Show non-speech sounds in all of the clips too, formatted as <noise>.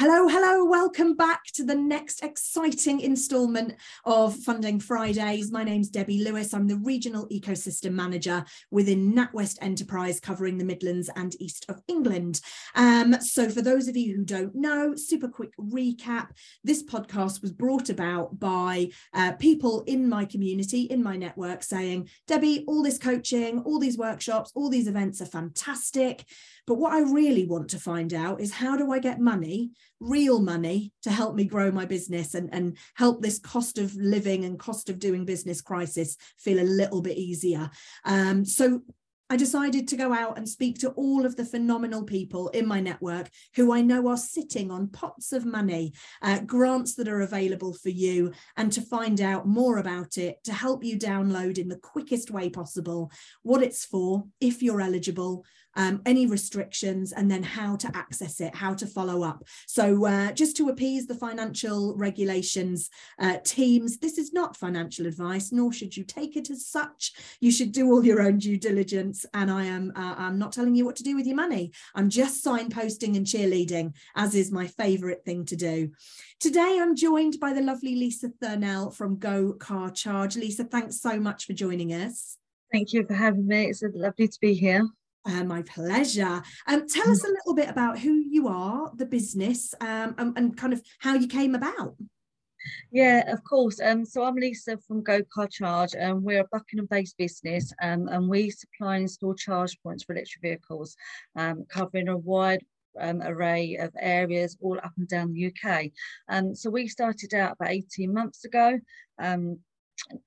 Hello, hello, welcome back to the next exciting instalment of Funding Fridays. My name's Debbie Lewis. I'm the Regional Ecosystem Manager within NatWest Enterprise, covering the Midlands and East of England. Um, so, for those of you who don't know, super quick recap this podcast was brought about by uh, people in my community, in my network, saying, Debbie, all this coaching, all these workshops, all these events are fantastic. But what I really want to find out is how do I get money, real money, to help me grow my business and, and help this cost of living and cost of doing business crisis feel a little bit easier. Um, so I decided to go out and speak to all of the phenomenal people in my network who I know are sitting on pots of money, uh, grants that are available for you, and to find out more about it, to help you download in the quickest way possible what it's for, if you're eligible, um, any restrictions, and then how to access it, how to follow up. So, uh, just to appease the financial regulations uh, teams, this is not financial advice, nor should you take it as such. You should do all your own due diligence, and I am uh, I'm not telling you what to do with your money. I'm just signposting and cheerleading, as is my favourite thing to do. Today, I'm joined by the lovely Lisa Thurnell from Go Car Charge. Lisa, thanks so much for joining us. Thank you for having me. It's lovely to be here. Uh, my pleasure. Um, tell us a little bit about who you are, the business, um, and, and, kind of how you came about. Yeah, of course. Um, so I'm Lisa from Go Car Charge, and we're a Buckingham-based business, um, and we supply and install charge points for electric vehicles, um, covering a wide um, array of areas all up and down the UK. Um, so we started out about 18 months ago. Um,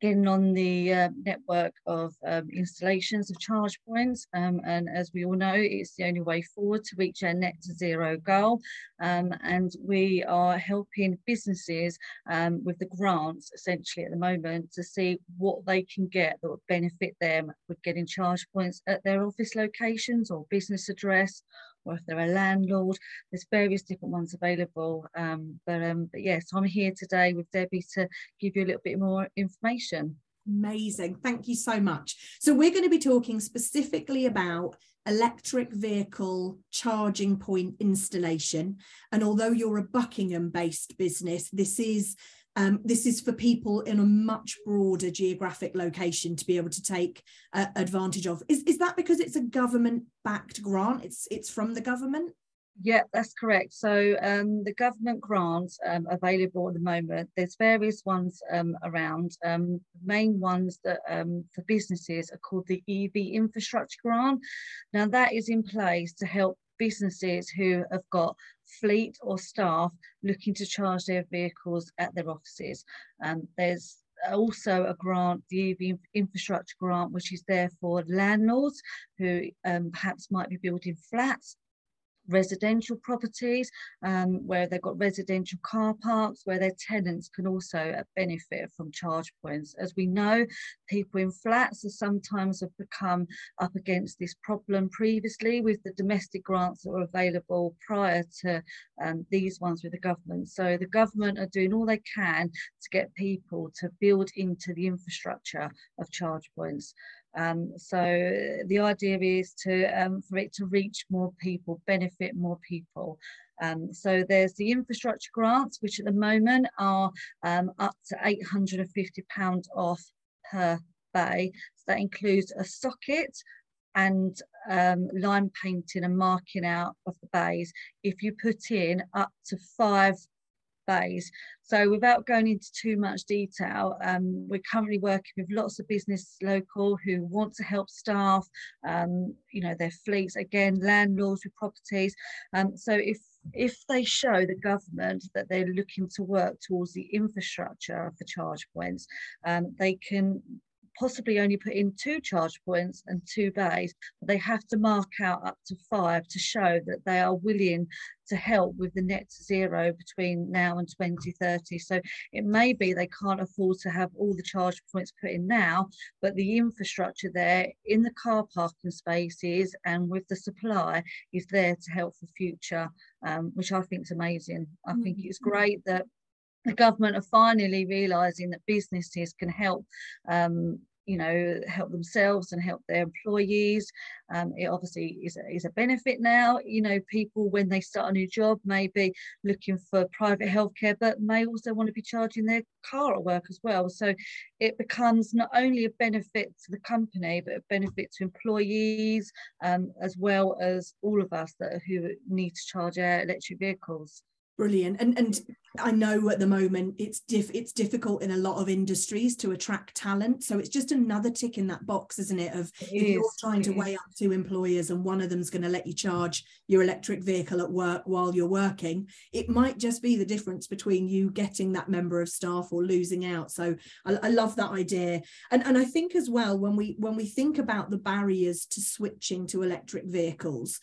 getting on the uh, network of um, installations of charge points. Um, and as we all know, it's the only way forward to reach our net zero goal. Um, and we are helping businesses um, with the grants essentially at the moment to see what they can get that would benefit them with getting charge points at their office locations or business address or if they're a landlord. There's various different ones available. Um, but, um, but yes, I'm here today with Debbie to give you a little bit more information. Amazing. Thank you so much. So, we're going to be talking specifically about electric vehicle charging point installation. And although you're a Buckingham based business, this is um, this is for people in a much broader geographic location to be able to take uh, advantage of. Is, is that because it's a government backed grant? It's it's from the government? Yeah, that's correct. So um, the government grants um, available at the moment, there's various ones um, around. Um, main ones that um, for businesses are called the EV infrastructure grant. Now that is in place to help businesses who have got fleet or staff looking to charge their vehicles at their offices. Um, there's also a grant, the EV infrastructure grant, which is there for landlords who um, perhaps might be building flats residential properties um, where they've got residential car parks where their tenants can also uh, benefit from charge points. As we know, people in flats have sometimes have become up against this problem previously with the domestic grants that were available prior to um, these ones with the government. So the government are doing all they can to get people to build into the infrastructure of charge points. Um, so the idea is to um, for it to reach more people, benefit more people. Um, so there's the infrastructure grants, which at the moment are um, up to £850 off per bay. So that includes a socket and um, line painting and marking out of the bays. If you put in up to five bays. So without going into too much detail, um, we're currently working with lots of business local who want to help staff, um, you know, their fleets, again, landlords with properties. Um, so if if they show the government that they're looking to work towards the infrastructure for charge points, um, they can possibly only put in two charge points and two bays, but they have to mark out up to five to show that they are willing to help with the net zero between now and 2030. So it may be they can't afford to have all the charge points put in now, but the infrastructure there in the car parking spaces and with the supply is there to help for future, um, which I think is amazing. I think mm-hmm. it's great that the government are finally realizing that businesses can help um, you know, help themselves and help their employees. Um, it obviously is a, is a benefit now. You know, people when they start a new job may be looking for private healthcare, but may also want to be charging their car at work as well. So it becomes not only a benefit to the company, but a benefit to employees um, as well as all of us that who need to charge our electric vehicles. Brilliant. And and I know at the moment it's diff it's difficult in a lot of industries to attract talent. So it's just another tick in that box, isn't it? Of it if is, you're trying to weigh up two employers and one of them's going to let you charge your electric vehicle at work while you're working, it might just be the difference between you getting that member of staff or losing out. So I, I love that idea. And and I think as well when we when we think about the barriers to switching to electric vehicles,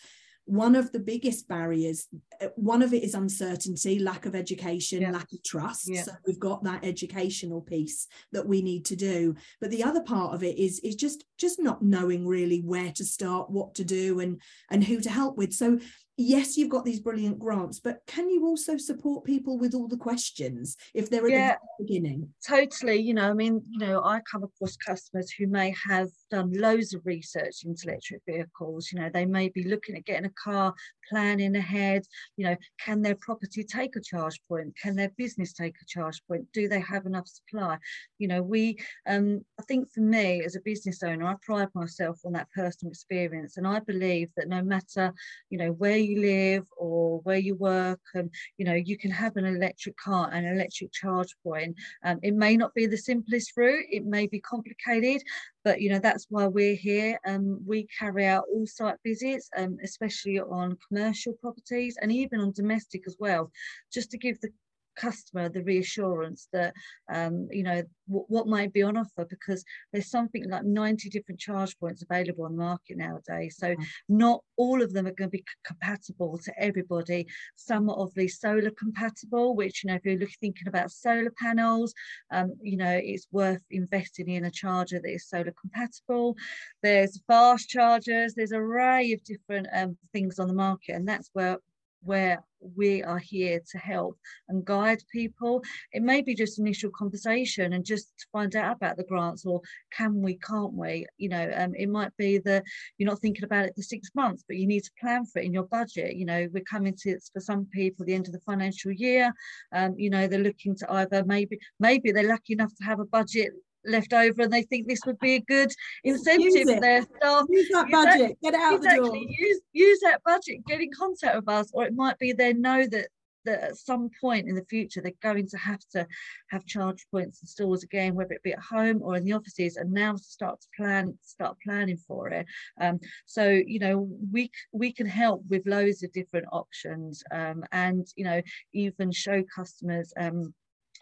one of the biggest barriers uh, one of it is uncertainty lack of education yeah. lack of trust yeah. so we've got that educational piece that we need to do but the other part of it is is just just not knowing really where to start what to do and and who to help with so yes you've got these brilliant grants but can you also support people with all the questions if they're at yeah, the beginning? Totally you know i mean you know i come across customers who may have done loads of research into electric vehicles you know they may be looking at getting a car planning ahead you know can their property take a charge point? Can their business take a charge point? Do they have enough supply? You know we um i think for me as a business owner i pride myself on that personal experience and i believe that no matter you know where you live or where you work and you know you can have an electric car and an electric charge point. Um, it may not be the simplest route it may be complicated but you know that's why we're here. Um, we carry out all site visits um, especially on commercial properties and even on domestic as well just to give the customer the reassurance that um, you know what might be on offer because there's something like 90 different charge points available on the market nowadays. So mm. not all of them are going to be compatible to everybody. Some are obviously solar compatible which you know if you're looking, thinking about solar panels um, you know it's worth investing in a charger that is solar compatible. There's fast chargers there's an array of different um, things on the market and that's where where we are here to help and guide people. It may be just initial conversation and just to find out about the grants or can we, can't we? You know, um, it might be that you're not thinking about it for six months, but you need to plan for it in your budget. You know, we're coming to for some people the end of the financial year. Um, you know, they're looking to either maybe maybe they're lucky enough to have a budget left over and they think this would be a good incentive for their staff. Use that budget, get it out exactly. the door. Use, use that budget, get in contact with us, or it might be they know that that at some point in the future they're going to have to have charge points and stores again, whether it be at home or in the offices, and now start to plan, start planning for it. Um, so you know we we can help with loads of different options, um, and you know even show customers. Um,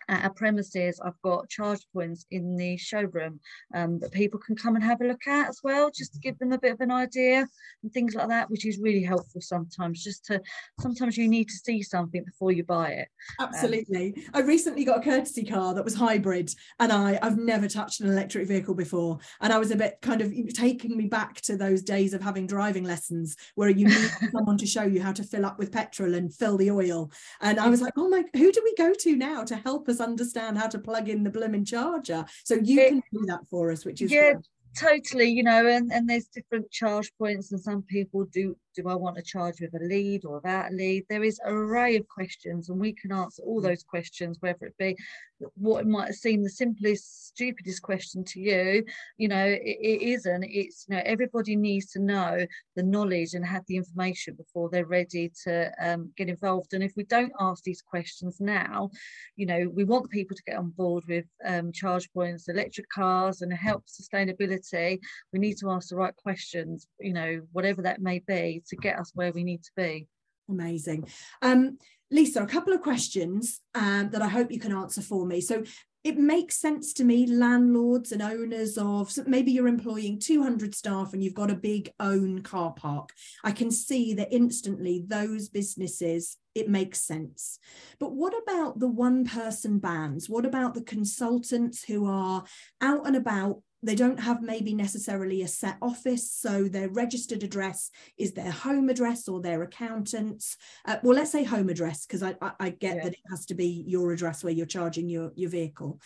at our premises, I've got charge points in the showroom um, that people can come and have a look at as well, just to give them a bit of an idea and things like that, which is really helpful sometimes. Just to sometimes you need to see something before you buy it. Um, Absolutely. Um, I recently got a courtesy car that was hybrid, and I I've never touched an electric vehicle before, and I was a bit kind of taking me back to those days of having driving lessons where you need <laughs> someone to show you how to fill up with petrol and fill the oil, and I was like, oh my, who do we go to now to help us? Us understand how to plug in the blooming charger. So you it, can do that for us, which is yeah, great. totally. You know, and and there's different charge points, and some people do do I want to charge with a lead or without a lead? There is an array of questions, and we can answer all mm. those questions, whether it be what might seem the simplest, stupidest question to you. You know, it, it isn't. It's you know everybody needs to know the knowledge and have the information before they're ready to um, get involved. And if we don't ask these questions now, you know, we want people to get on board with um, charge points, electric cars, and help sustainability. We need to ask the right questions. You know, whatever that may be to get us where we need to be. Amazing. Um, Lisa, a couple of questions um, that I hope you can answer for me. So it makes sense to me, landlords and owners of maybe you're employing 200 staff and you've got a big own car park. I can see that instantly those businesses, it makes sense. But what about the one person bands? What about the consultants who are out and about they don't have maybe necessarily a set office so their registered address is their home address or their accountant's uh, well let's say home address because I, I, I, get yeah. that it has to be your address where you're charging your, your vehicle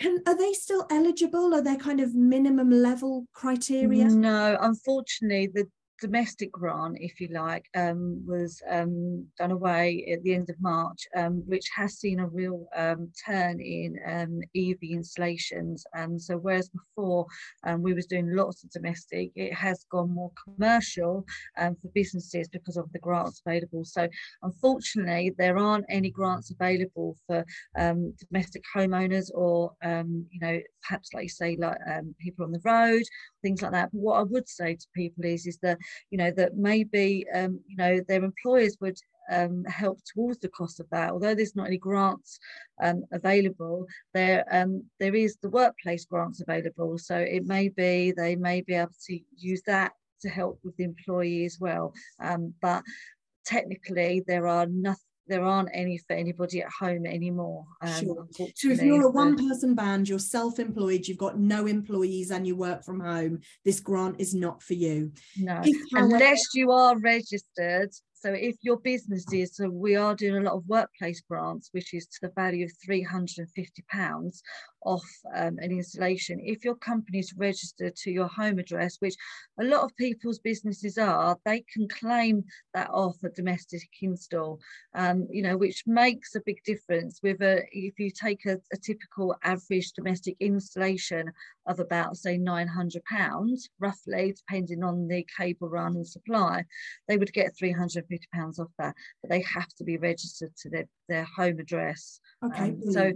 can are they still eligible? Are there kind of minimum level criteria? No, unfortunately, the domestic grant, if you like, um, was um, done away at the end of March, um, which has seen a real um, turn in um, EV installations. And so whereas before um, we was doing lots of domestic, it has gone more commercial for businesses because of the grants available. So unfortunately, there aren't any grants available for domestic homeowners or, you know, perhaps like you say, like people on the road, things like that. But what I would say to people is, is that you know that maybe um, you know their employers would um, help towards the cost of that. Although there's not any grants um, available, there um, there is the workplace grants available. So it may be they may be able to use that to help with the employee as well. Um, but technically, there are nothing there aren't any for anybody at home anymore. Um, sure. So if you're a one person band, you're self employed, you've got no employees and you work from home, this grant is not for you. No, if, however, unless you are registered so if your business is, so we are doing a lot of workplace grants, which is to the value of £350 off um, an installation. If your company is registered to your home address, which a lot of people's businesses are, they can claim that off a domestic install, um, you know, which makes a big difference with a, if you take a, a typical average domestic installation of about say 900 pounds roughly depending on the cable run and supply they would get 350 pounds off that. But they have to be registered to their, their home address. Okay um, so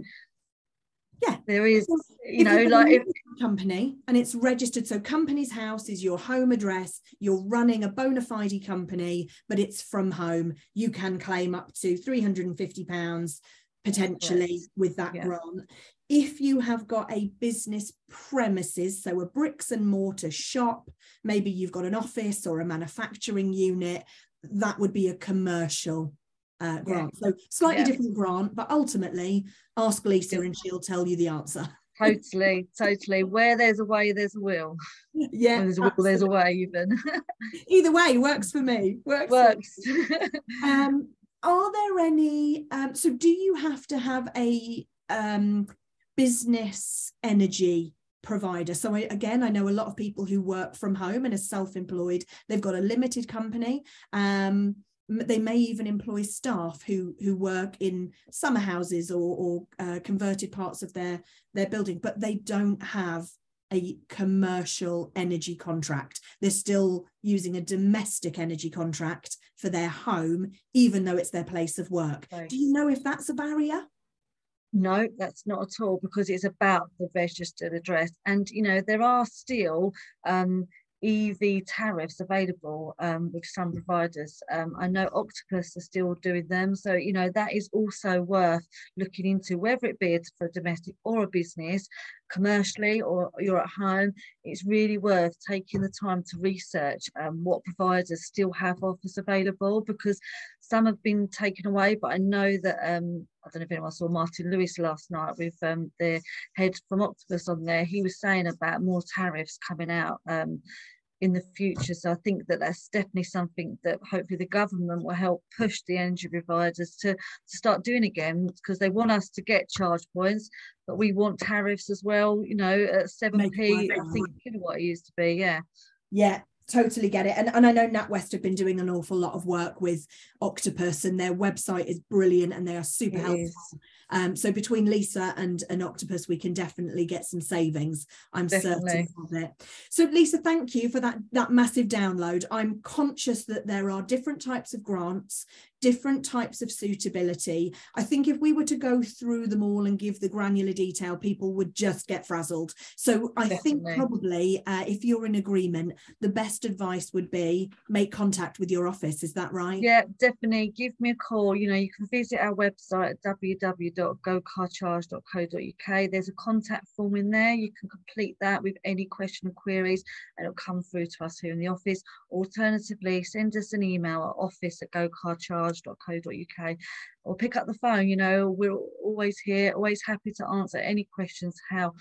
yeah there is you know like if, company and it's registered so Companies House is your home address you're running a bona fide company but it's from home you can claim up to 350 pounds potentially yes. with that yeah. grant if you have got a business premises, so a bricks and mortar shop, maybe you've got an office or a manufacturing unit, that would be a commercial uh, grant. Yeah. So slightly yeah. different grant, but ultimately ask Lisa and she'll tell you the answer. <laughs> totally, totally. Where there's a way, there's a will. Yeah, there's a will, there's a way. Even <laughs> either way works for me. Works. Works. um, are there any? Um, so, do you have to have a um, business energy provider. So I, again, I know a lot of people who work from home and are self-employed. They've got a limited company. Um, they may even employ staff who who work in summer houses or, or uh, converted parts of their their building, but they don't have a commercial energy contract. They're still using a domestic energy contract for their home, even though it's their place of work. Right. Do you know if that's a barrier? No, that's not at all because it's about the registered address. And, you know, there are still um, EV tariffs available um, with some providers. Um, I know Octopus are still doing them. So, you know, that is also worth looking into, whether it be for a domestic or a business, commercially or you're at home. It's really worth taking the time to research um, what providers still have offers available because some have been taken away. But I know that um, I don't know if anyone saw Martin Lewis last night with um, the head from Octopus on there. He was saying about more tariffs coming out um, in the future. So I think that that's definitely something that hopefully the government will help push the energy providers to, to start doing again because they want us to get charge points, but we want tariffs as well, you know, at 7p, I think kilowatt it used to be. Yeah. Yeah, totally get it and, and i know natwest have been doing an awful lot of work with octopus and their website is brilliant and they are super it helpful is. Um, so between lisa and an octopus we can definitely get some savings i'm definitely. certain of it so lisa thank you for that that massive download i'm conscious that there are different types of grants different types of suitability. I think if we were to go through them all and give the granular detail, people would just get frazzled. So I Definitely. think probably uh, if you're in agreement, the best advice would be make contact with your office. Is that right? Yeah, definitely. Give me a call. You know, you can visit our website at www.gocarcharge.co.uk. There's a contact form in there. You can complete that with any question or queries and it'll come through to us here in the office. Alternatively, send us an email at office at gocarcharge charge.co.uk or pick up the phone. You know, we're always here, always happy to answer any questions, how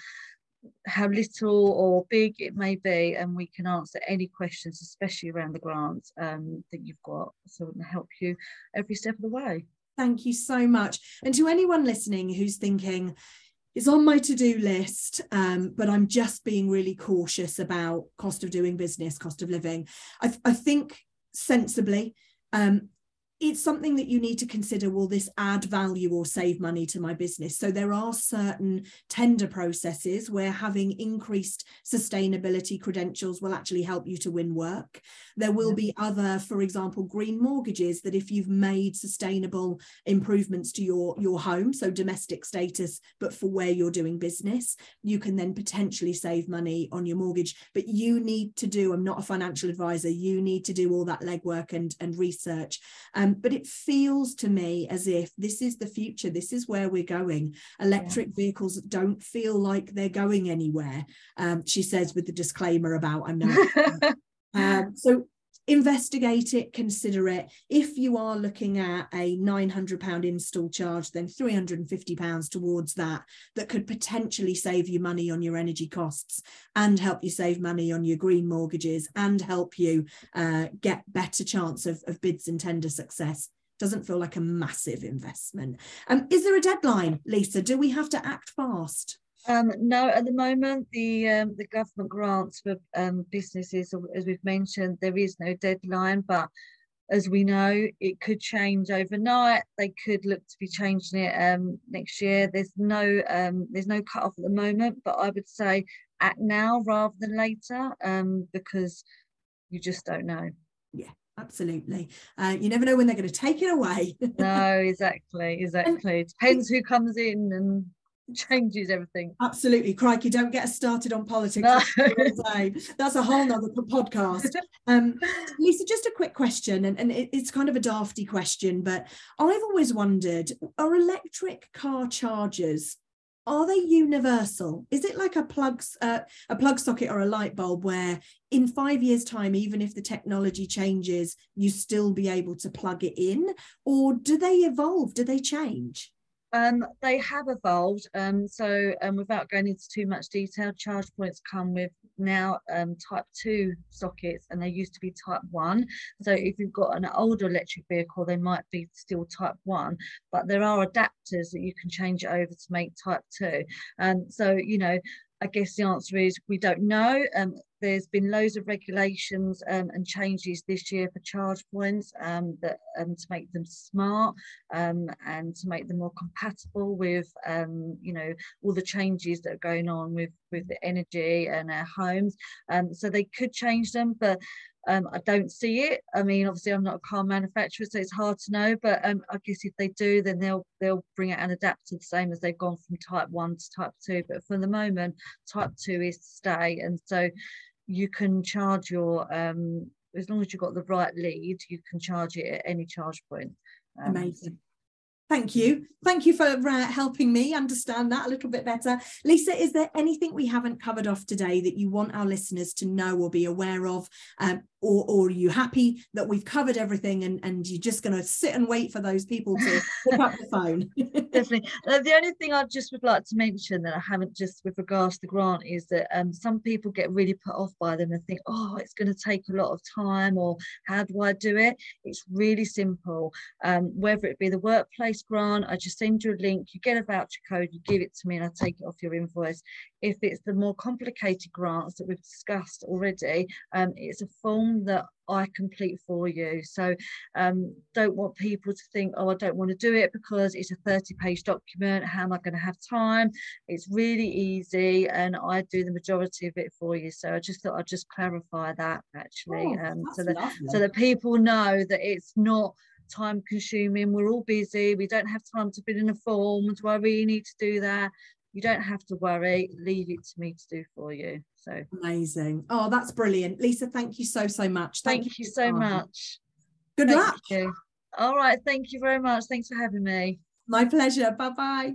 how little or big it may be, and we can answer any questions, especially around the grants um, that you've got, so we can help you every step of the way. Thank you so much. And to anyone listening who's thinking, it's on my to-do list um, but i'm just being really cautious about cost of doing business cost of living i, th- I think sensibly um, it's something that you need to consider will this add value or save money to my business? So there are certain tender processes where having increased sustainability credentials will actually help you to win work. There will be other for example green mortgages that if you've made sustainable improvements to your your home so domestic status but for where you're doing business you can then potentially save money on your mortgage. But you need to do i'm not a financial advisor you need to do all that legwork and and research. Um, but it feels to me as if this is the future. This is where we're going. Electric yeah. vehicles don't feel like they're going anywhere. Um, she says with the disclaimer about I'm not. <laughs> um, so investigate it, consider it. If you are looking at a £900 install charge, then £350 towards that, that could potentially save you money on your energy costs and help you save money on your green mortgages and help you uh, get better chance of, of bids and tender success. Doesn't feel like a massive investment. Um, is there a deadline, Lisa? Do we have to act fast? Um, no, at the moment, the um, the government grants for um, businesses, as we've mentioned, there is no deadline. But as we know, it could change overnight. They could look to be changing it um, next year. There's no um, there's no cut off at the moment, but I would say act now rather than later um, because you just don't know. Yeah, absolutely. Uh, you never know when they're going to take it away. no, exactly, <laughs> exactly. It depends who comes in and <laughs> changes everything. Absolutely. Crikey, don't get us started on politics. No. That's a whole nother podcast. Um, Lisa, just a quick question, and, and it, it's kind of a dafty question, but I've always wondered, are electric car chargers are they universal is it like a plug uh, a plug socket or a light bulb where in five years time even if the technology changes you still be able to plug it in or do they evolve do they change um, they have evolved. Um, so, um, without going into too much detail, charge points come with now um, type 2 sockets and they used to be type 1. So, if you've got an older electric vehicle, they might be still type 1, but there are adapters that you can change over to make type 2. And um, so, you know, I guess the answer is we don't know. Um, there's been loads of regulations um, and changes this year for charge points um, that um, to make them smart um, and to make them more compatible with um, you know all the changes that are going on with with the energy and our homes. So they could change them, but um, I don't see it. I mean, obviously, I'm not a car manufacturer, so it's hard to know. But um, I guess if they do, then they'll they'll bring out an adapter the same as they've gone from Type One to Type Two. But for the moment, Type Two is to stay, and so you can charge your um, as long as you've got the right lead, you can charge it at any charge point. Um, Amazing. Thank you. Thank you for uh, helping me understand that a little bit better. Lisa, is there anything we haven't covered off today that you want our listeners to know or be aware of? Um, or, or are you happy that we've covered everything and, and you're just going to sit and wait for those people to pick up the phone? <laughs> <laughs> Definitely. Uh, the only thing I just would like to mention that I haven't just with regards to grant is that um, some people get really put off by them and think, oh, it's going to take a lot of time or how do I do it? It's really simple. Um, whether it be the workplace grant, I just send you a link, you get a voucher code, you give it to me and I take it off your invoice. If it's the more complicated grants that we've discussed already, um, it's a form that I complete for you. So um, don't want people to think, oh, I don't want to do it because it's a 30 page document. How am I going to have time? It's really easy and I do the majority of it for you. So I just thought I'd just clarify that actually oh, um, so that so that people know that it's not time consuming. We're all busy. We don't have time to fill in a form. Do I really need to do that? you don't have to worry leave it to me to do for you so amazing oh that's brilliant lisa thank you so so much thank, thank you, so time. much good thank luck you. all right thank you very much thanks for having me my pleasure bye bye